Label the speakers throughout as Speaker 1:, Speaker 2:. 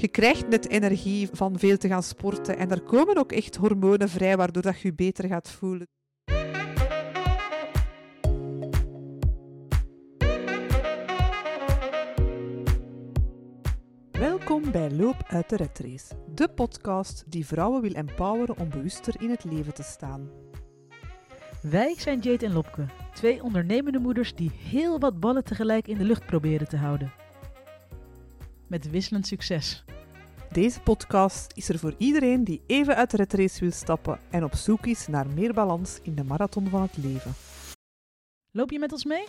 Speaker 1: Je krijgt net energie van veel te gaan sporten en er komen ook echt hormonen vrij waardoor dat je je beter gaat voelen. Welkom bij Loop uit de Red Race, de podcast die vrouwen wil empoweren om bewuster in het leven te staan.
Speaker 2: Wij zijn Jade en Lopke, twee ondernemende moeders die heel wat ballen tegelijk in de lucht proberen te houden. Met wisselend succes.
Speaker 1: Deze podcast is er voor iedereen die even uit de Red Race wil stappen en op zoek is naar meer balans in de marathon van het leven.
Speaker 2: Loop je met ons mee?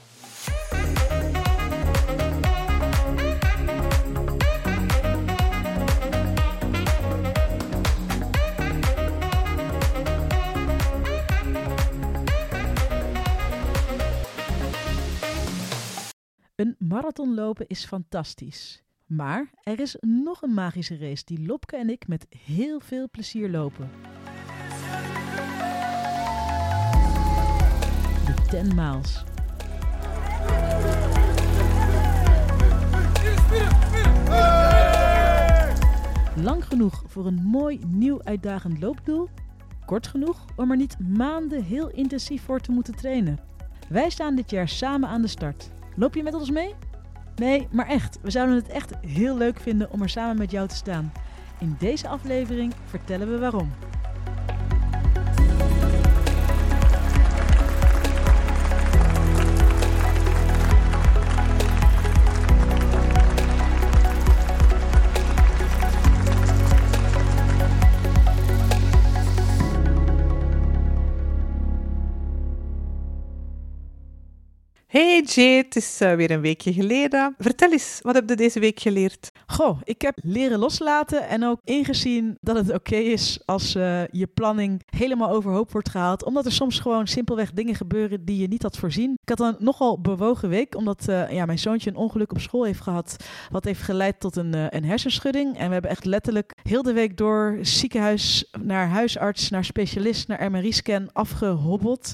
Speaker 2: Een marathon lopen is fantastisch. Maar er is nog een magische race die Lopke en ik met heel veel plezier lopen. De 10 miles. Lang genoeg voor een mooi nieuw uitdagend loopdoel. Kort genoeg om er niet maanden heel intensief voor te moeten trainen. Wij staan dit jaar samen aan de start. Loop je met ons mee? Nee, maar echt. We zouden het echt heel leuk vinden om er samen met jou te staan. In deze aflevering vertellen we waarom.
Speaker 1: Hey het is uh, weer een weekje geleden. Vertel eens, wat heb je deze week geleerd?
Speaker 2: Goh, ik heb leren loslaten en ook ingezien dat het oké is als uh, je planning helemaal overhoop wordt gehaald. Omdat er soms gewoon simpelweg dingen gebeuren die je niet had voorzien. Ik had een nogal bewogen week, omdat uh, ja, mijn zoontje een ongeluk op school heeft gehad. Wat heeft geleid tot een, een hersenschudding. En we hebben echt letterlijk heel de week door ziekenhuis naar huisarts, naar specialist, naar MRI-scan afgehobbeld.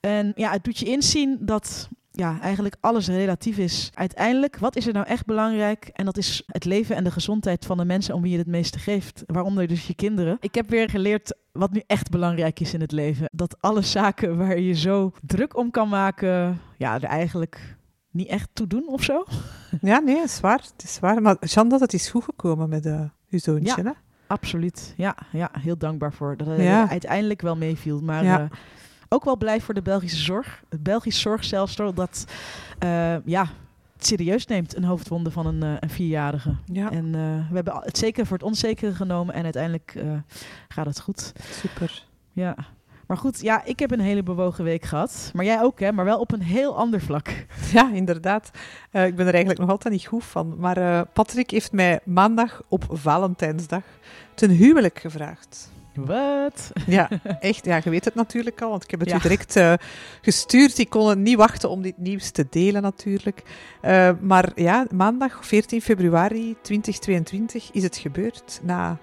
Speaker 2: En ja, het doet je inzien dat ja, eigenlijk alles relatief is. Uiteindelijk, wat is er nou echt belangrijk? En dat is het leven en de gezondheid van de mensen om wie je het meeste geeft. Waaronder dus je kinderen. Ik heb weer geleerd wat nu echt belangrijk is in het leven. Dat alle zaken waar je zo druk om kan maken, ja, er eigenlijk niet echt toe doen of zo.
Speaker 1: Ja, nee, het is waar. Het is waar. Maar Jean, dat het is goed gekomen met uh, uw zoontje,
Speaker 2: ja,
Speaker 1: hè?
Speaker 2: Absoluut. Ja, ja, heel dankbaar voor dat het ja. uiteindelijk wel meeviel. Maar ja. Uh, ook wel blij voor de Belgische zorg. Het Belgisch zorgstelsel dat uh, ja, het serieus neemt, een hoofdwonde van een, uh, een vierjarige.
Speaker 1: Ja.
Speaker 2: En uh, we hebben het zeker voor het onzekere genomen en uiteindelijk gaat het goed.
Speaker 1: Super.
Speaker 2: Ja. Maar goed, ja, ik heb een hele bewogen week gehad. Maar jij ook, hè? Maar wel op een heel ander vlak.
Speaker 1: Ja, inderdaad. Uh, ik ben er eigenlijk nog altijd niet goed van. Maar uh, Patrick heeft mij maandag op Valentijnsdag ten huwelijk gevraagd.
Speaker 2: Wat?
Speaker 1: Ja, echt. Ja, je weet het natuurlijk al, want ik heb het ja. u direct uh, gestuurd. Ik kon niet wachten om dit nieuws te delen natuurlijk. Uh, maar ja, maandag 14 februari 2022 is het gebeurd, na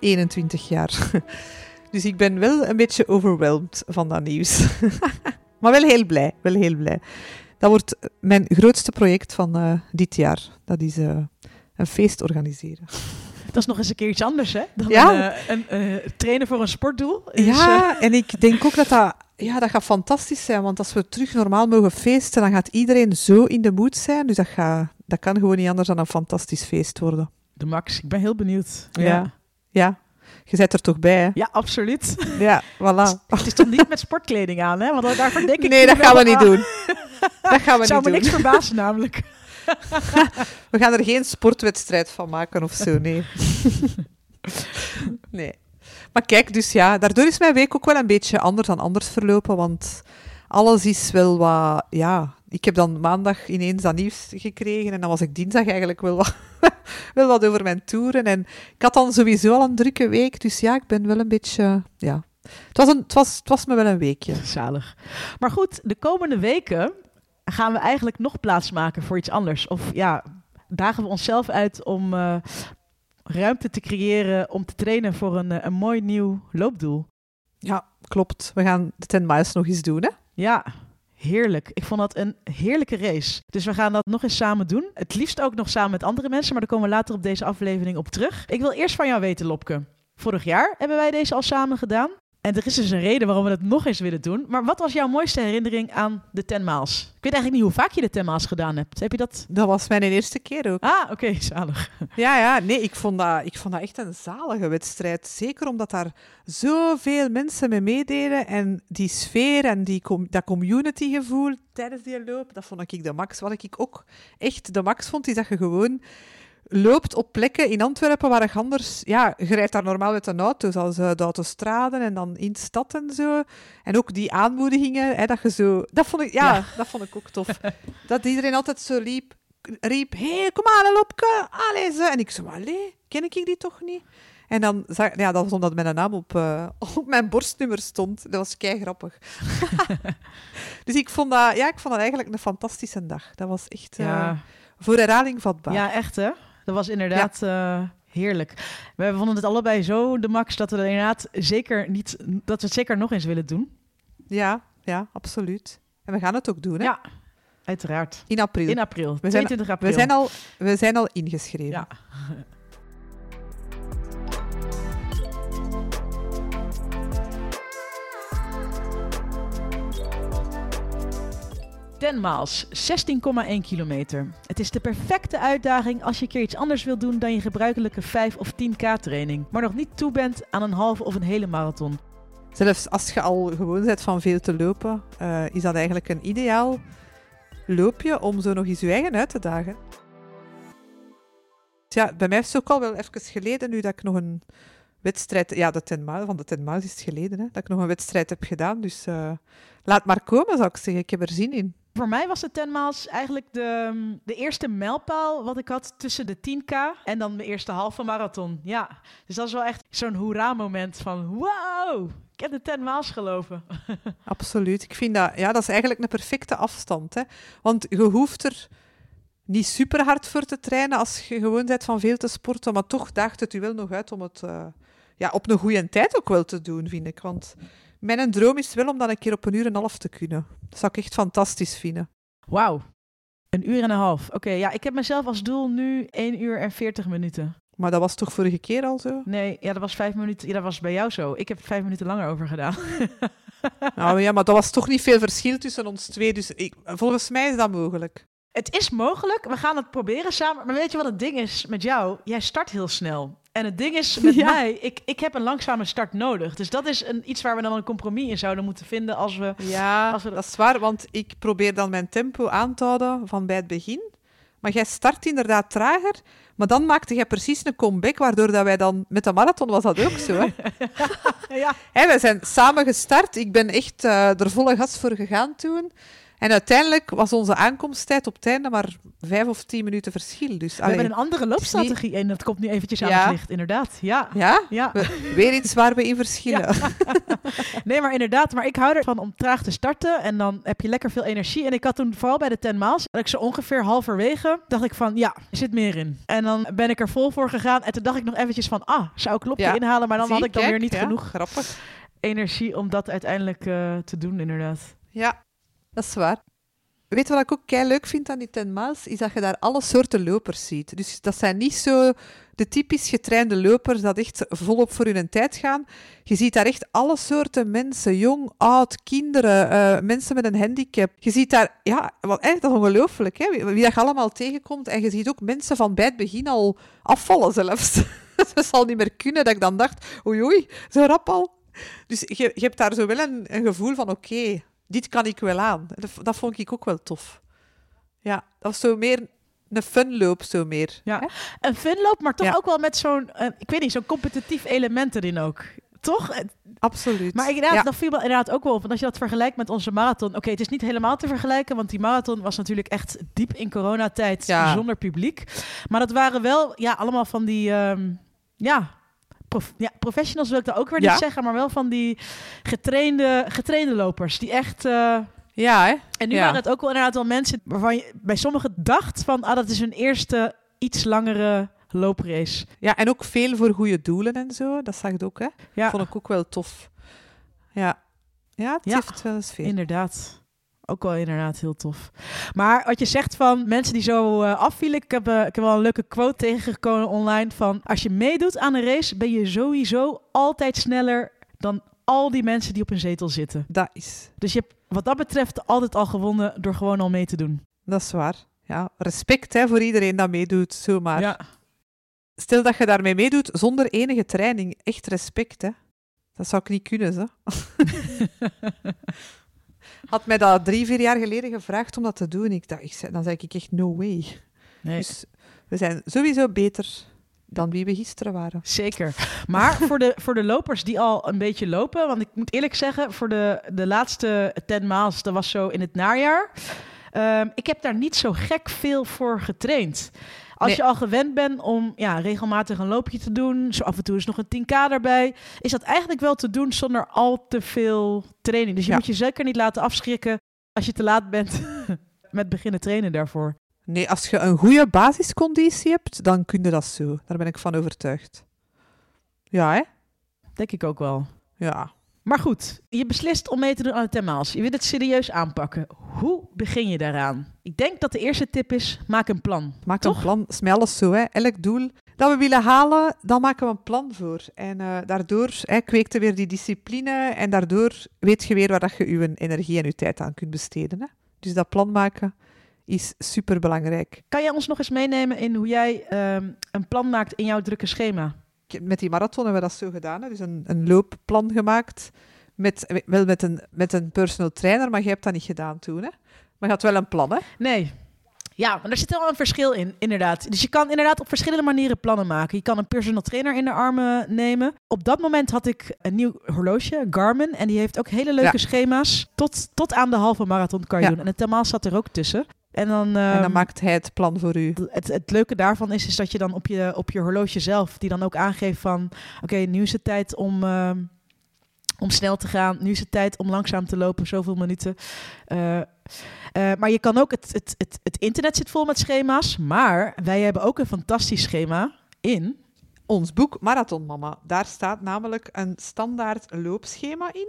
Speaker 1: 21 jaar. dus ik ben wel een beetje overweldigd van dat nieuws. maar wel heel blij, wel heel blij. Dat wordt mijn grootste project van uh, dit jaar. Dat is een feest organiseren.
Speaker 2: Dat is nog eens een keer iets anders, hè? Dan ja. een, een uh, trainen voor een sportdoel.
Speaker 1: Is, ja, uh... en ik denk ook dat dat, ja, dat gaat fantastisch zijn. Want als we terug normaal mogen feesten, dan gaat iedereen zo in de moed zijn. Dus dat, gaat, dat kan gewoon niet anders dan een fantastisch feest worden.
Speaker 2: De max. Ik ben heel benieuwd.
Speaker 1: Ja. Ja. ja. Je zit er toch bij, hè?
Speaker 2: Ja, absoluut.
Speaker 1: Ja, voilà.
Speaker 2: Het is toch niet met sportkleding aan, hè? Want daarvan denk ik...
Speaker 1: Nee, dat gaan we niet doen. Dat gaan we
Speaker 2: Zou
Speaker 1: niet doen.
Speaker 2: me niks verbazen, namelijk.
Speaker 1: We gaan er geen sportwedstrijd van maken of zo, nee. nee. Maar kijk, dus ja, daardoor is mijn week ook wel een beetje anders dan anders verlopen, want alles is wel wat, ja... Ik heb dan maandag ineens dat nieuws gekregen en dan was ik dinsdag eigenlijk wel wat, wel wat over mijn toeren. En ik had dan sowieso al een drukke week, dus ja, ik ben wel een beetje, ja... Het was, een, het was, het was me wel een weekje.
Speaker 2: Zalig. Maar goed, de komende weken gaan we eigenlijk nog plaats maken voor iets anders? Of ja, dagen we onszelf uit om uh, ruimte te creëren om te trainen voor een, een mooi nieuw loopdoel?
Speaker 1: Ja, klopt. We gaan de 10 miles nog eens doen, hè?
Speaker 2: Ja, heerlijk. Ik vond dat een heerlijke race. Dus we gaan dat nog eens samen doen. Het liefst ook nog samen met andere mensen, maar daar komen we later op deze aflevering op terug. Ik wil eerst van jou weten, Lopke. Vorig jaar hebben wij deze al samen gedaan. En er is dus een reden waarom we het nog eens willen doen. Maar wat was jouw mooiste herinnering aan de 10 maals? Ik weet eigenlijk niet hoe vaak je de 10 maals gedaan hebt. Heb je dat?
Speaker 1: Dat was mijn eerste keer ook.
Speaker 2: Ah, oké, zalig.
Speaker 1: Ja, ja, nee, ik vond, dat, ik vond dat echt een zalige wedstrijd. Zeker omdat daar zoveel mensen mee meededen. En die sfeer en die dat community-gevoel tijdens die loop, dat vond ik de max. Wat ik ook echt de max vond, is dat je gewoon loopt op plekken in Antwerpen waar je anders... Ja, je rijdt daar normaal met een auto, zoals uh, de autostraden en dan in stad en zo. En ook die aanmoedigingen, hè, dat je zo... Dat vond ik, ja, dat vond ik ook tof. dat iedereen altijd zo liep, riep, hé, hey, kom aan, Lopke, allee, ze. En ik zo, allee, ken ik die toch niet? En dan, ja, dat was omdat mijn naam op, uh, op mijn borstnummer stond. Dat was kei grappig. dus ik vond, dat, ja, ik vond dat eigenlijk een fantastische dag. Dat was echt uh, ja. voor herhaling vatbaar.
Speaker 2: Ja, echt hè? Dat was inderdaad ja. uh, heerlijk. We vonden het allebei zo de max dat we er inderdaad zeker niet dat we het zeker nog eens willen doen.
Speaker 1: Ja, ja, absoluut. En we gaan het ook doen, hè?
Speaker 2: Ja, uiteraard.
Speaker 1: In april.
Speaker 2: In april.
Speaker 1: We
Speaker 2: 22
Speaker 1: zijn,
Speaker 2: april.
Speaker 1: We zijn al, we zijn al ingeschreven.
Speaker 2: Ja. Tenmaals, 16,1 kilometer. Het is de perfecte uitdaging als je een keer iets anders wilt doen dan je gebruikelijke 5 of 10k training, maar nog niet toe bent aan een halve of een hele marathon.
Speaker 1: Zelfs als je al gewoon bent van veel te lopen, uh, is dat eigenlijk een ideaal loopje om zo nog eens je eigen uit te dagen. Ja, bij mij is het ook al wel even geleden nu dat ik nog een wedstrijd... Ja, de ten van de ten is het geleden, hè, dat ik nog een wedstrijd heb gedaan. Dus uh, laat maar komen, zou ik zeggen. Ik heb er zin in.
Speaker 2: Voor mij was de 10 maals eigenlijk de, de eerste mijlpaal wat ik had tussen de 10k en dan mijn eerste halve marathon. Ja, dus dat is wel echt zo'n hoera-moment van wow, ik heb de 10 maals gelopen.
Speaker 1: Absoluut. Ik vind dat, ja, dat is eigenlijk een perfecte afstand. Hè? Want je hoeft er niet super hard voor te trainen als je gewoon bent van veel te sporten, maar toch daagt het u wel nog uit om het uh, ja, op een goede tijd ook wel te doen, vind ik. Want mijn droom is wel om dat een keer op een uur en een half te kunnen. Dat zou ik echt fantastisch vinden.
Speaker 2: Wauw. Een uur en een half. Oké, okay, ja, ik heb mezelf als doel nu 1 uur en 40 minuten.
Speaker 1: Maar dat was toch vorige keer al zo?
Speaker 2: Nee, ja, dat was vijf minuten. Ja, dat was bij jou zo. Ik heb vijf minuten langer over gedaan.
Speaker 1: nou ja, maar dat was toch niet veel verschil tussen ons twee. Dus ik, volgens mij is dat mogelijk.
Speaker 2: Het is mogelijk. We gaan het proberen samen. Maar weet je wat het ding is met jou? Jij start heel snel. En het ding is met ja. mij, ik, ik heb een langzame start nodig. Dus dat is een, iets waar we dan een compromis in zouden moeten vinden als we...
Speaker 1: Ja,
Speaker 2: als we...
Speaker 1: dat is waar, want ik probeer dan mijn tempo aan te houden van bij het begin. Maar jij start inderdaad trager, maar dan maakte jij precies een comeback, waardoor dat wij dan... Met de marathon was dat ook zo, hè?
Speaker 2: ja.
Speaker 1: Hey, wij zijn samen gestart. Ik ben echt uh, er volle gas voor gegaan toen. En uiteindelijk was onze aankomsttijd op het einde maar vijf of tien minuten verschil. Dus,
Speaker 2: we allee, hebben een andere loopstrategie en dat komt nu eventjes aan
Speaker 1: ja.
Speaker 2: het licht, inderdaad. Ja,
Speaker 1: ja?
Speaker 2: ja.
Speaker 1: We, weer iets waar we in verschillen.
Speaker 2: Ja. nee, maar inderdaad. Maar ik hou ervan om traag te starten en dan heb je lekker veel energie. En ik had toen vooral bij de 10 miles, dat ik zo ongeveer halverwege, dacht ik van ja, er zit meer in. En dan ben ik er vol voor gegaan en toen dacht ik nog eventjes van ah, zou ik klopje inhalen, maar dan
Speaker 1: Zie,
Speaker 2: had ik dan
Speaker 1: kijk,
Speaker 2: weer niet genoeg
Speaker 1: Grappig.
Speaker 2: energie om dat uiteindelijk eh, te doen, inderdaad.
Speaker 1: Ja, dat is waar. Weet wat ik ook kei leuk vind aan die 10 miles? Is dat je daar alle soorten lopers ziet. Dus dat zijn niet zo de typisch getrainde lopers dat echt volop voor hun tijd gaan. Je ziet daar echt alle soorten mensen, jong, oud, kinderen, uh, mensen met een handicap. Je ziet daar, ja, wat, eh, dat is ongelooflijk, hè? Wie, wie dat allemaal tegenkomt. En je ziet ook mensen van bij het begin al afvallen zelfs. dat zal niet meer kunnen, dat ik dan dacht, oei oei, zo rap al. Dus je, je hebt daar zo wel een, een gevoel van, oké, dit kan ik wel aan. Dat, dat, vond ik ook wel tof. Ja, dat was zo meer een funloop, zo meer.
Speaker 2: Ja,
Speaker 1: Hè?
Speaker 2: een funloop, maar toch
Speaker 1: Ja.
Speaker 2: ook wel met zo'n, uh, ik weet niet, zo'n competitief element erin ook. Toch?
Speaker 1: Absoluut.
Speaker 2: Maar inderdaad,
Speaker 1: Ja.
Speaker 2: dat viel me inderdaad ook wel op. Want als je dat vergelijkt met onze marathon. Oké, het is niet helemaal te vergelijken. Want die marathon was natuurlijk echt diep in coronatijd
Speaker 1: Ja.
Speaker 2: zonder publiek. Maar dat waren wel ja, allemaal van die... ehm, ja, prof- ja, professionals wil ik daar ook weer
Speaker 1: Ja.
Speaker 2: niet zeggen. Maar wel van die getrainde, getrainde lopers. Die echt... eh,
Speaker 1: Ja, hè?
Speaker 2: en nu
Speaker 1: Ja.
Speaker 2: waren het ook wel inderdaad wel mensen waarvan je bij sommigen dacht van... Ah, dat is hun eerste iets langere looprace.
Speaker 1: Ja, en ook veel voor goede doelen en zo. Dat zag ik ook, hè?
Speaker 2: Ja,
Speaker 1: Vond ik ook wel tof. Ja. Ja, het heeft wel eens veel.
Speaker 2: inderdaad. Ook wel inderdaad heel tof. Maar wat je zegt van mensen die zo uh, afvielen. Ik heb, uh, ik heb wel een leuke quote tegengekomen online van... Als je meedoet aan een race ben je sowieso altijd sneller dan al die mensen die op een zetel zitten.
Speaker 1: Dat is.
Speaker 2: Dus je hebt wat dat betreft altijd al gewonnen door gewoon al mee te doen.
Speaker 1: Dat is waar. Ja, respect hè, voor iedereen dat meedoet, zomaar.
Speaker 2: Ja.
Speaker 1: Stel dat je daarmee meedoet zonder enige training. Echt respect, hè. Dat zou ik niet kunnen, zo. Had mij dat drie, vier jaar geleden gevraagd om dat te doen. Ik dacht, ik zei, dan zei ik echt no way.
Speaker 2: Nee.
Speaker 1: Dus we zijn sowieso beter dan wie we gisteren waren.
Speaker 2: Zeker. Maar voor de, voor de lopers die al een beetje lopen, want ik moet eerlijk zeggen, voor de, de laatste 10 miles, dat was zo in het najaar. Ehm, ik heb daar niet zo gek veel voor getraind. Als je al gewend bent om ja, regelmatig een loopje te doen, zo af en toe is nog een 10k erbij, is dat eigenlijk wel te doen zonder al te veel training. Dus je moet je zeker niet laten afschrikken als je te laat bent met beginnen trainen daarvoor.
Speaker 1: Nee, als je een goede basisconditie hebt, dan kun je dat zo. Daar ben ik van overtuigd. Ja, hè?
Speaker 2: Denk ik ook wel.
Speaker 1: Ja.
Speaker 2: Maar goed, je beslist om mee te doen aan de Termaals. Je wilt het serieus aanpakken. Hoe begin je daaraan? Ik denk dat de eerste tip is, maak een plan.
Speaker 1: Maak
Speaker 2: Toch?
Speaker 1: een plan. Smel alles zo, hè. Elk doel dat we willen halen, dan maken we een plan voor. En uh, daardoor hè, kweekt er weer die discipline en daardoor weet je weer waar dat je je energie en je tijd aan kunt besteden. Hè. Dus dat plan maken is superbelangrijk.
Speaker 2: Kan jij ons nog eens meenemen in hoe jij uh, een plan maakt in jouw drukke schema?
Speaker 1: Met die marathon hebben we dat zo gedaan. Hè? Dus een, een loopplan gemaakt. Met, wel met een, met een personal trainer, maar je hebt dat niet gedaan toen. Hè? Maar je had wel een plan, hè?
Speaker 2: Nee. Ja, maar er zit wel een verschil in, inderdaad. Dus je kan inderdaad op verschillende manieren plannen maken. Je kan een personal trainer in de armen nemen. Op dat moment had ik een nieuw horloge, Garmin. En die heeft ook hele leuke ja. schema's. Tot, tot aan de halve marathon kan je ja. doen. En het Thermaal zat er ook tussen. En dan, um,
Speaker 1: en dan maakt hij het plan voor u.
Speaker 2: Het, het leuke daarvan is, is dat je dan op je, op je horloge zelf, die dan ook aangeeft van, oké, okay, nu is het tijd om, uh, om snel te gaan. Nu is het tijd om langzaam te lopen, zoveel minuten. Uh, uh, maar je kan ook, het, het, het, het internet zit vol met schema's, maar wij hebben ook een fantastisch schema in
Speaker 1: ons boek Marathon Mama. Daar staat namelijk een standaard loopschema in.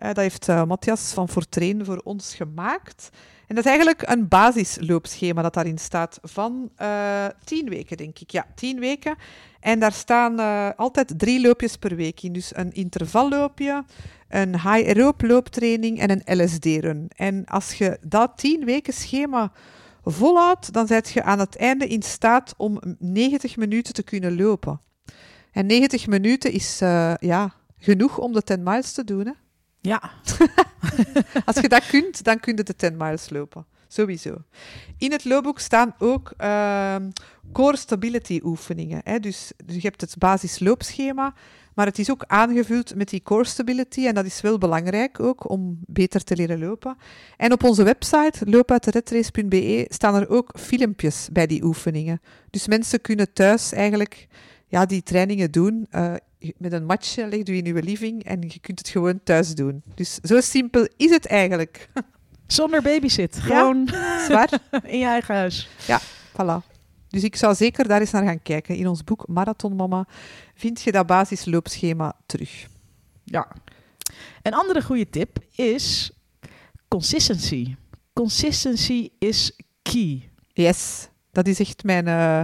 Speaker 1: Dat heeft Matthias van Fortrain voor ons gemaakt. En dat is eigenlijk een basisloopschema dat daarin staat van uh, tien weken, denk ik. Ja, tien weken. En daar staan uh, altijd drie loopjes per week in. Dus een intervalloopje, een high aerobe looptraining en een LSD-run. En als je dat tien weken schema volhoudt, dan zet je aan het einde in staat om 90 minuten te kunnen lopen. En 90 minuten is uh, ja, genoeg om de 10 miles te doen?
Speaker 2: Ja.
Speaker 1: Als je dat kunt, dan kun je de 10 miles lopen. Sowieso. In het loopboek staan ook uh, core stability oefeningen. Hè. Dus, dus, je hebt het basisloopschema, maar het is ook aangevuld met die core stability. En dat is wel belangrijk ook om beter te leren lopen. En op onze website loopuitderedrace.be staan er ook filmpjes bij die oefeningen. Dus mensen kunnen thuis eigenlijk ja, die trainingen doen. Uh, met een matje legt u in uw living en je kunt het gewoon thuis doen. Dus zo simpel is het eigenlijk.
Speaker 2: Zonder babysit. Gewoon
Speaker 1: zwaar.
Speaker 2: in je eigen huis.
Speaker 1: Ja, voilà. Dus ik zou zeker daar eens naar gaan kijken. In ons boek Marathon Mama vind je dat basisloopschema terug.
Speaker 2: Ja. Een andere goede tip is consistency. Consistency is key.
Speaker 1: Yes, dat is echt mijn, uh,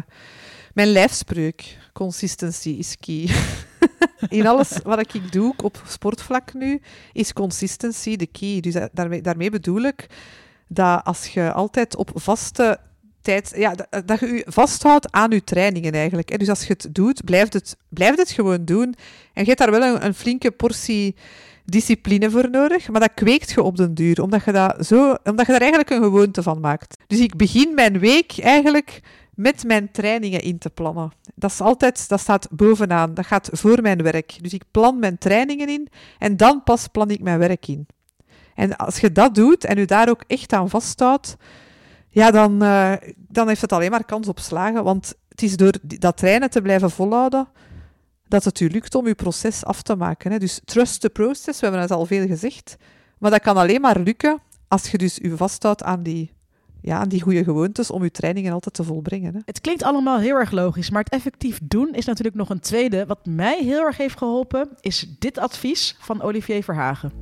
Speaker 1: mijn lijfspreuk. Consistency is key. In alles wat ik doe op sportvlak nu, is consistency de key. Dus daarmee, daarmee bedoel ik dat als je altijd op vaste tijd, ja, dat, dat je je vasthoudt aan je trainingen eigenlijk. Dus als je het doet, blijf het, blijf het gewoon doen. En je hebt daar wel een, een flinke portie discipline voor nodig, maar dat kweekt je op den duur, omdat je, dat zo, omdat je daar eigenlijk een gewoonte van maakt. Dus ik begin mijn week eigenlijk met mijn trainingen in te plannen. Dat is altijd, dat staat bovenaan. Dat gaat voor mijn werk. Dus ik plan mijn trainingen in en dan pas plan ik mijn werk in. En als je dat doet en u daar ook echt aan vasthoudt, ja, dan, uh, dan heeft het alleen maar kans op slagen. Want het is door dat trainen te blijven volhouden dat het u lukt om uw proces af te maken. Hè. Dus trust the process, we hebben het al veel gezegd. Maar dat kan alleen maar lukken als je dus u vasthoudt aan die ja, aan die goede gewoontes om je trainingen altijd te volbrengen. Hè.
Speaker 2: Het klinkt allemaal heel erg logisch, maar het effectief doen is natuurlijk nog een tweede. Wat mij heel erg heeft geholpen, is dit advies van Olivier Verhagen.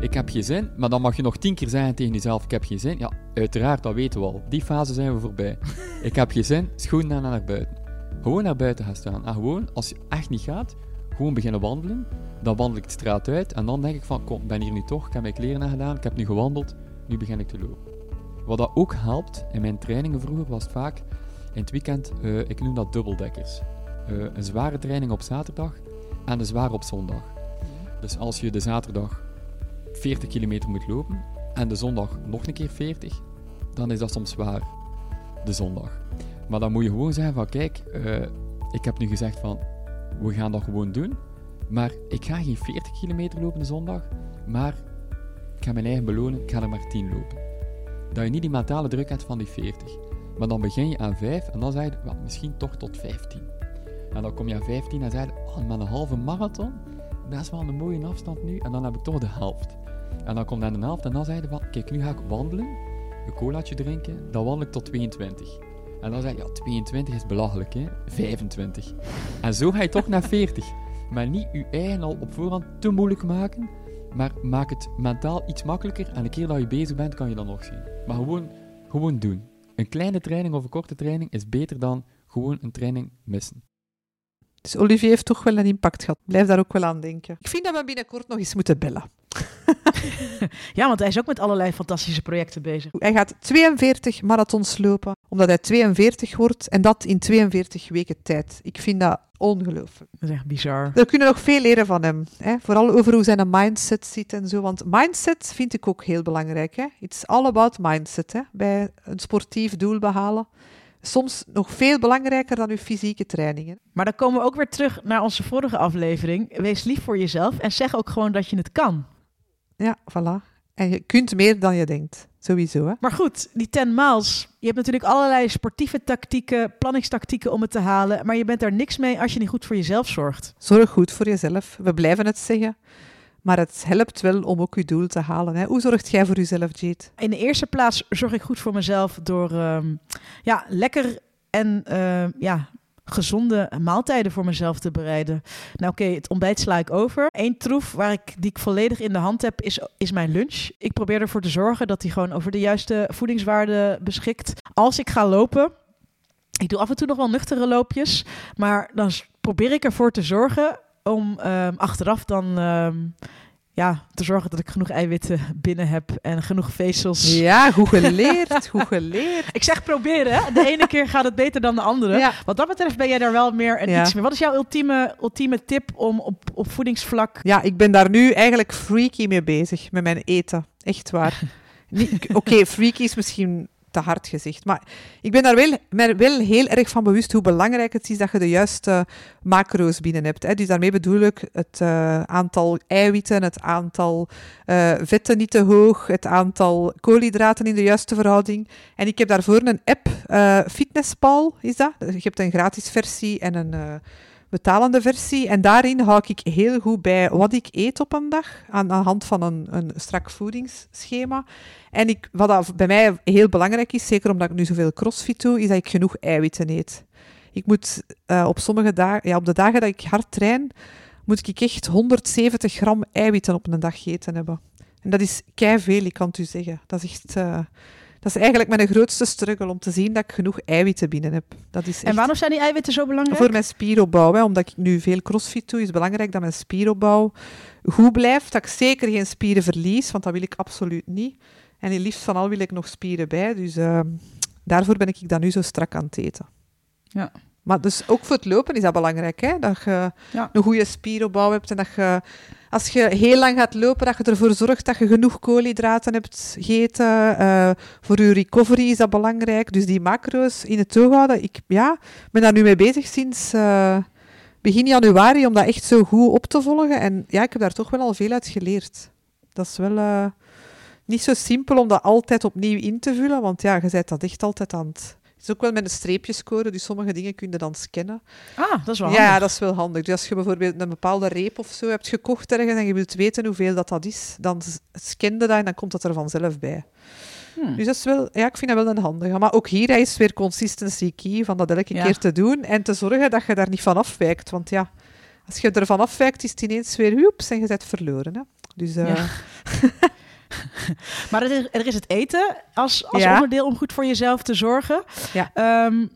Speaker 3: ik heb geen zin, maar dan mag je nog tien keer zeggen tegen jezelf, ik heb geen zin. Ja, uiteraard, dat weten we al. Die fase zijn we voorbij. ik heb geen zin, schoenen aan naar buiten. Gewoon naar buiten gaan staan. En gewoon, als je echt niet gaat, gewoon beginnen wandelen. Dan wandel ik de straat uit en dan denk ik van, kom, ik ben hier nu toch, ik heb mijn kleren aangedaan, ik heb nu gewandeld, nu begin ik te lopen. Wat dat ook helpt, in mijn trainingen vroeger was het vaak, in het weekend, uh, ik noem dat dubbeldekkers. Uh, een zware training op zaterdag en een zware op zondag. Dus als je de zaterdag 40 kilometer moet lopen en de zondag nog een keer 40, dan is dat soms zwaar, de zondag. Maar dan moet je gewoon zeggen van kijk, uh, ik heb nu gezegd van we gaan dat gewoon doen, maar ik ga geen 40 kilometer lopen de zondag, maar ik ga mijn eigen belonen, ik ga er maar 10 lopen. Dat je niet die mentale druk hebt van die 40. Maar dan begin je aan 5 en dan zeg je well, misschien toch tot 15. En dan kom je aan 15 en zeg je, oh, met een halve marathon, dat is wel een mooie afstand nu. En dan heb ik toch de helft. En dan komt aan de helft en dan zei je van, kijk, nu ga ik wandelen, een colaatje drinken, dan wandel ik tot 22. En dan zeg je, ja, 22 is belachelijk, hè? 25. En zo ga je toch naar 40. Maar niet je eigen al op voorhand te moeilijk maken, maar maak het mentaal iets makkelijker. En een keer dat je bezig bent, kan je dat nog zien. Maar gewoon, gewoon doen. Een kleine training of een korte training is beter dan gewoon een training missen.
Speaker 1: Dus Olivier heeft toch wel een impact gehad. Blijf daar ook wel aan denken. Ik vind dat we binnenkort nog eens moeten bellen.
Speaker 2: ja, want hij is ook met allerlei fantastische projecten bezig.
Speaker 1: Hij gaat 42 marathons lopen, omdat hij 42 wordt en dat in 42 weken tijd. Ik vind dat ongelooflijk.
Speaker 2: Dat is echt bizar.
Speaker 1: We kunnen nog veel leren van hem. Hè? Vooral over hoe zijn mindset zit en zo. Want mindset vind ik ook heel belangrijk. Hè? It's all about mindset hè? bij een sportief doel behalen soms nog veel belangrijker dan uw fysieke trainingen.
Speaker 2: Maar dan komen we ook weer terug naar onze vorige aflevering. Wees lief voor jezelf en zeg ook gewoon dat je het kan.
Speaker 1: Ja, voilà. En je kunt meer dan je denkt. Sowieso. Hè?
Speaker 2: Maar goed, die 10 miles. Je hebt natuurlijk allerlei sportieve tactieken, planningstactieken om het te halen. Maar je bent daar niks mee als je niet goed voor jezelf zorgt.
Speaker 1: Zorg goed voor jezelf. We blijven het zeggen. Maar het helpt wel om ook je doel te halen. Hè. Hoe zorgt jij voor jezelf, Jade?
Speaker 2: In de eerste plaats zorg ik goed voor mezelf door uh, ja, lekker en uh, ja, gezonde maaltijden voor mezelf te bereiden. Nou oké, het ontbijt sla ik over. Eén troef waar ik, die ik volledig in de hand heb, is, is mijn lunch. Ik probeer ervoor te zorgen dat die gewoon over de juiste voedingswaarde beschikt. Als ik ga lopen, ik doe af en toe nog wel nuchtere loopjes, maar dan probeer ik ervoor te zorgen om um, achteraf dan um, ja, te zorgen dat ik genoeg eiwitten binnen heb en genoeg vezels.
Speaker 1: Ja, goed geleerd, goed geleerd.
Speaker 2: Ik zeg proberen? De ene keer gaat het beter dan de andere. Ja. Wat dat betreft ben jij daar wel meer en ja. iets meer. Wat is jouw ultieme, ultieme tip om op, op voedingsvlak...
Speaker 1: Ja, ik ben daar nu eigenlijk freaky mee bezig, met mijn eten. Echt waar. Oké, okay, freaky is misschien te hard gezegd. Maar ik ben daar wel, wel heel erg van bewust hoe belangrijk het is dat je de juiste macro's binnen hebt. Hè. Dus daarmee bedoel ik het uh, aantal eiwitten, het aantal uh, vetten niet te hoog, het aantal koolhydraten in de juiste verhouding. En ik heb daarvoor een app, uh, Fitnesspal is dat. Je hebt een gratis versie en een betalende versie. En daarin hou ik heel goed bij wat ik eet op een dag, aan de hand van een, een strak voedingsschema. En ik, wat bij mij heel belangrijk is, zeker omdat ik nu zoveel crossfit doe, is dat ik genoeg eiwitten eet. Ik moet uh, op sommige dagen, ja, op de dagen dat ik hard train, moet ik echt 170 gram eiwitten op een dag gegeten hebben. En dat is kei veel, ik kan het u zeggen. Dat is echt... Uh, dat is eigenlijk mijn grootste struggle, om te zien dat ik genoeg eiwitten binnen heb. Dat is echt...
Speaker 2: En waarom zijn die eiwitten zo belangrijk?
Speaker 1: Voor mijn spieropbouw. Hè. Omdat ik nu veel crossfit doe, is het belangrijk dat mijn spieropbouw goed blijft. Dat ik zeker geen spieren verlies, want dat wil ik absoluut niet. En liefst van al wil ik nog spieren bij. Dus uh, daarvoor ben ik dan nu zo strak aan het eten.
Speaker 2: Ja.
Speaker 1: Maar dus ook voor het lopen is dat belangrijk, hè? dat je ja. een goede spieropbouw hebt en dat je, als je heel lang gaat lopen, dat je ervoor zorgt dat je genoeg koolhydraten hebt gegeten. Uh, voor je recovery is dat belangrijk. Dus die macro's in het oog houden. Ik ja, ben daar nu mee bezig sinds uh, begin januari om dat echt zo goed op te volgen. En ja, ik heb daar toch wel al veel uit geleerd. Dat is wel uh, niet zo simpel om dat altijd opnieuw in te vullen, want ja, je bent dat echt altijd aan het het is ook wel met een streepje scoren, dus sommige dingen kun je dan scannen.
Speaker 2: Ah, dat is wel
Speaker 1: handig. Ja, dat is wel handig. Dus als je bijvoorbeeld een bepaalde reep of zo hebt gekocht ergens en je wilt weten hoeveel dat, dat is, dan scan je dat en dan komt dat er vanzelf bij. Hmm. Dus dat is wel, ja, ik vind dat wel een handige. Maar ook hier is weer consistency key, van dat elke keer te doen en te zorgen dat je daar niet van afwijkt. Want ja, als je ervan afwijkt, is het ineens weer hoeps en je bent verloren. Hè? Dus uh,
Speaker 2: Ja. Maar er is, er is het eten als, als
Speaker 1: Ja.
Speaker 2: onderdeel om goed voor jezelf te zorgen.
Speaker 1: Ja.
Speaker 2: Ehm,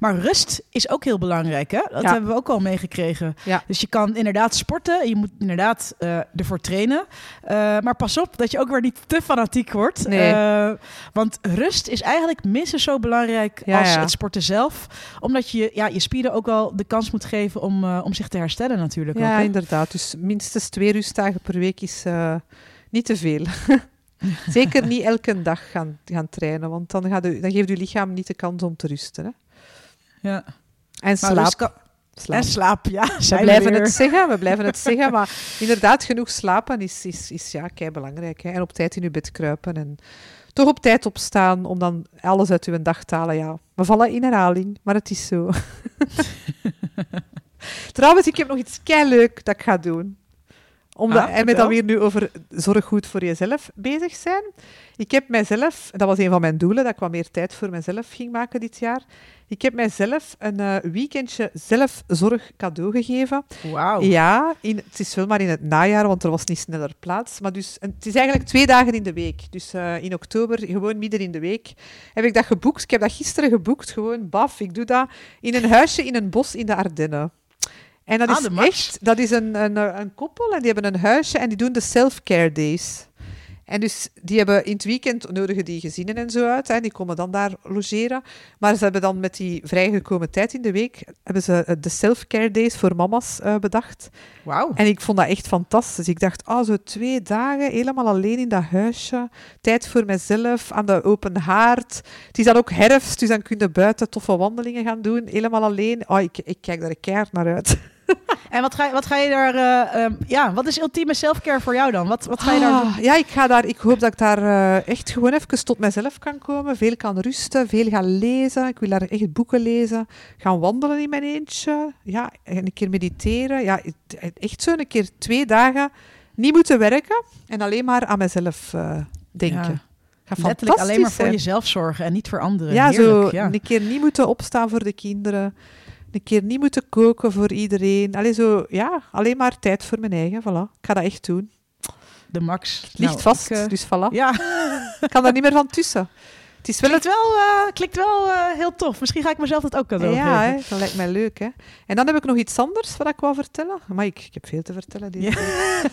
Speaker 2: maar rust is ook heel belangrijk, hè? Dat
Speaker 1: Ja.
Speaker 2: hebben we ook al meegekregen.
Speaker 1: Ja.
Speaker 2: Dus je kan inderdaad sporten, je moet inderdaad eh, ervoor trainen. Eh, maar pas op dat je ook weer niet te fanatiek wordt.
Speaker 1: Nee.
Speaker 2: Eh, want rust is eigenlijk minstens zo belangrijk
Speaker 1: Ja,
Speaker 2: als het sporten zelf. Omdat je ja, je spieren ook wel de kans moet geven om, om zich te herstellen natuurlijk.
Speaker 1: ja,
Speaker 2: ook,
Speaker 1: inderdaad. Dus minstens twee rustdagen per week is niet te veel. Zeker niet elke dag gaan, gaan trainen, want dan, gaat u, dan geeft uw lichaam niet de kans om te rusten. Hè.
Speaker 2: Ja.
Speaker 1: En slaap.
Speaker 2: rust kan-
Speaker 1: slaap.
Speaker 2: En slaap, ja.
Speaker 1: We blijven
Speaker 2: weer.
Speaker 1: het zeggen, we blijven het zeggen, maar inderdaad, genoeg slapen is, is, is ja, kei belangrijk. Hè. En op tijd in uw bed kruipen en toch op tijd opstaan om dan alles uit uw dag te halen. Ja, we vallen in herhaling, maar het is zo. Trouwens, ik heb nog iets kei leuk dat ik ga doen. Omdat,
Speaker 2: Ah,
Speaker 1: en met dan weer nu over zorg goed voor jezelf bezig zijn. Ik heb mijzelf, dat was een van mijn doelen, dat ik wat meer tijd voor mezelf ging maken dit jaar. Ik heb mijzelf een eh, weekendje zelfzorg cadeau gegeven.
Speaker 2: Wauw.
Speaker 1: Ja, in, het is wel maar in het najaar, want er was niet sneller plaats. Maar dus, en het is eigenlijk twee dagen in de week. Dus eh, in oktober, gewoon midden in de week, heb ik dat geboekt. Ik heb dat gisteren geboekt, gewoon baf. Ik doe dat in een huisje in een bos in de Ardennen. En dat
Speaker 2: Ah,
Speaker 1: is echt, dat is een, een, een koppel en die hebben een huisje en die doen de self-care days. En dus die hebben in het weekend nodigen die gezinnen en zo uit. Hè, die komen dan daar logeren. Maar ze hebben dan met die vrijgekomen tijd in de week hebben ze eh, de self-care days voor mama's eh, bedacht.
Speaker 2: Wauw.
Speaker 1: En ik vond dat echt fantastisch. Ik dacht, oh, zo twee dagen helemaal alleen in dat huisje. Tijd voor mezelf, aan de open haard. Het is dan ook herfst, dus dan kun je buiten toffe wandelingen gaan doen. Helemaal alleen. Oh, ik, ik kijk daar keihard naar uit.
Speaker 2: En wat ga, je- wat ga je daar... eh, ehm, ja, wat is ultieme selfcare voor jou dan? Wat, wat ga je daar doen?
Speaker 1: Ah, Ja, ik, ga daar, ik hoop dat ik daar eh, echt gewoon even tot mezelf kan komen. Veel kan rusten, veel gaan lezen. Ik wil daar echt boeken lezen. Gaan wandelen in mijn eentje. Ja, en een keer mediteren. Ja, echt zo een keer twee dagen niet moeten werken en alleen maar aan mezelf eh, denken.
Speaker 2: Ja. Letterlijk alleen maar voor jezelf zorgen en niet voor anderen.
Speaker 1: Ja, zo
Speaker 2: Heerlijk, ja.
Speaker 1: een keer niet moeten opstaan voor de kinderen. Een keer niet moeten koken voor iedereen. Allee, zo, ja, alleen maar tijd voor mijn eigen. Voilà. Ik ga dat echt doen.
Speaker 2: De max.
Speaker 1: Het ligt
Speaker 2: Nou,
Speaker 1: vast,
Speaker 2: ik, eh,
Speaker 1: dus voilà.
Speaker 2: ja,
Speaker 1: Ik kan daar niet meer van tussen. Het is wel
Speaker 2: klinkt wel, eh, klinkt wel eh, heel tof. Misschien ga ik mezelf dat ook cadeau
Speaker 1: Ja,
Speaker 2: geven.
Speaker 1: hè, dat lijkt mij leuk. Hè. En dan heb ik nog iets anders wat ik wou vertellen. Maar ik, ik heb veel te vertellen.
Speaker 2: Ja.
Speaker 1: week.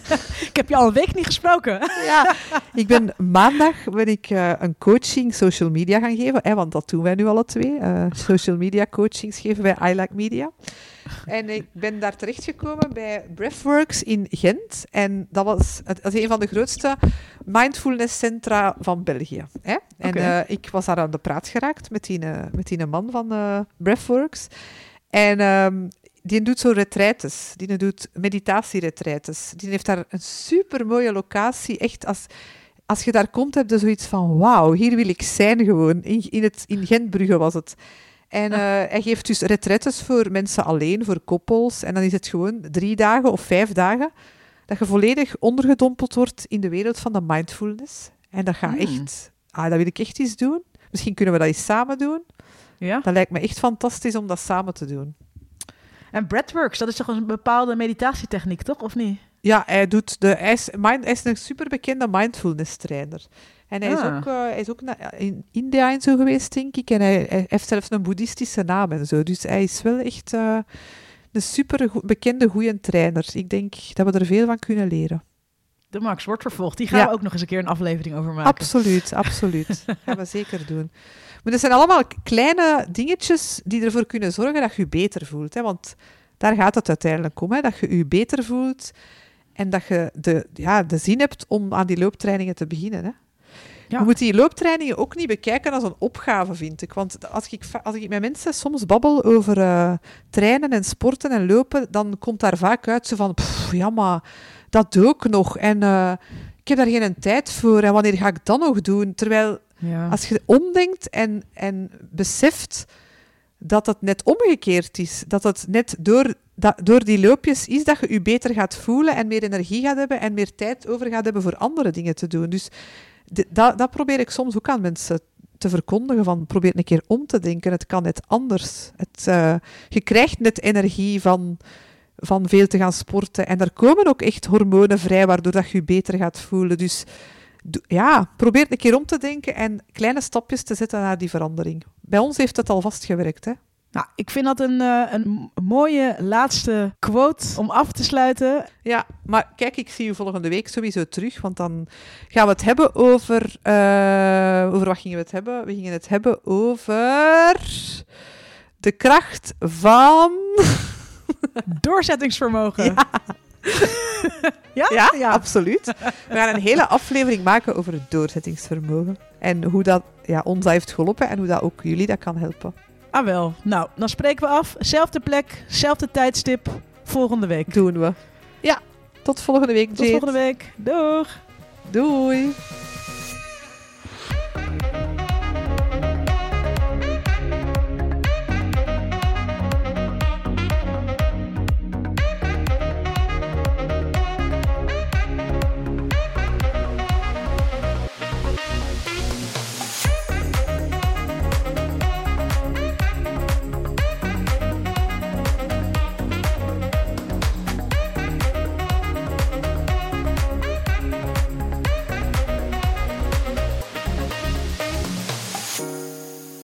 Speaker 2: Ik heb je al een week niet gesproken.
Speaker 1: Ja, ik ben maandag ben ik eh, een coaching social media gaan geven, hè, want dat doen wij nu alle twee. social media coachings geven bij I Like Media. En ik ben daar terechtgekomen bij Breathworks in Gent. En dat was het, dat is een van de grootste mindfulness centra van België. Hè? En eh, ik was daar aan de praat geraakt met die, eh, met die man van eh, Breathworks. En ehm, die doet zo retraites. Die doet meditatieretraites. Die heeft daar een super mooie locatie. Echt, als, als je daar komt, heb je zoiets van: wauw, hier wil ik zijn gewoon. In, in, het, in Gentbrugge was het. En eh, hij geeft dus retraites voor mensen alleen, voor koppels. En dan is het gewoon drie dagen of vijf dagen dat je volledig ondergedompeld wordt in de wereld van de mindfulness. En dat gaat
Speaker 2: Hmm.
Speaker 1: echt... Ah, dat wil ik echt eens doen. Misschien kunnen we dat eens samen doen.
Speaker 2: Ja.
Speaker 1: Dat lijkt me echt fantastisch om dat samen te doen.
Speaker 2: En breathworks, dat is toch een bepaalde meditatietechniek, toch? Of niet?
Speaker 1: Ja, hij, doet de, hij, is, mind, hij is een superbekende mindfulness trainer. En hij is
Speaker 2: Ah.
Speaker 1: ook, eh, hij is ook in India en zo geweest, denk ik. En hij, hij heeft zelfs een boeddhistische naam en zo. Dus hij is wel echt eh, een super bekende, goede trainer. Ik denk dat we er veel van kunnen leren.
Speaker 2: De Max wordt vervolgd. Die gaan
Speaker 1: Ja.
Speaker 2: we ook nog eens een keer een aflevering over maken.
Speaker 1: Absoluut, absoluut. Dat gaan we zeker doen. Maar dat zijn allemaal kleine dingetjes die ervoor kunnen zorgen dat je je beter voelt. Hè? Want daar gaat het uiteindelijk om, hè? dat je je beter voelt en dat je de, ja, de zin hebt om aan die looptrainingen te beginnen. Hè?
Speaker 2: Ja.
Speaker 1: Je moet die looptrainingen ook niet bekijken als een opgave, vind ik. Want als ik, als ik met mensen soms babbel over eh, trainen en sporten en lopen, dan komt daar vaak uit zo van, "Pff, ja, maar dat doe ik nog. En eh, ik heb daar geen tijd voor. En wanneer ga ik dat nog doen? Terwijl
Speaker 2: Ja.
Speaker 1: als je omdenkt en, en beseft dat het net omgekeerd is, dat het net door, dat, door die loopjes is dat je je beter gaat voelen en meer energie gaat hebben en meer tijd over gaat hebben voor andere dingen te doen. Dus dat, dat probeer ik soms ook aan mensen te verkondigen, van probeer een keer om te denken, het kan net anders. Het, eh, je krijgt net energie van, van veel te gaan sporten. En er komen ook echt hormonen vrij, waardoor dat je je beter gaat voelen. Dus ja, probeer een keer om te denken en kleine stapjes te zetten naar die verandering. Bij ons heeft het al vastgewerkt, hè.
Speaker 2: Nou, ik vind dat een, eh, een mooie laatste quote om af te sluiten.
Speaker 1: Ja, maar kijk, ik zie u volgende week sowieso terug, want dan gaan we het hebben over... eh, over wat gingen we het hebben? We gingen het hebben over de kracht van...
Speaker 2: Doorzettingsvermogen. Ja.
Speaker 1: Ja,
Speaker 2: Ja?
Speaker 1: absoluut. We gaan een hele aflevering maken over het doorzettingsvermogen. En hoe dat ja, ons dat heeft geholpen en hoe dat ook jullie dat kan helpen.
Speaker 2: Ah wel. Nou, dan spreken we af. Zelfde plek, zelfde tijdstip. Volgende week.
Speaker 1: Doen we. Ja, tot volgende week,
Speaker 2: Tot volgende week. Doeg!
Speaker 1: Doei.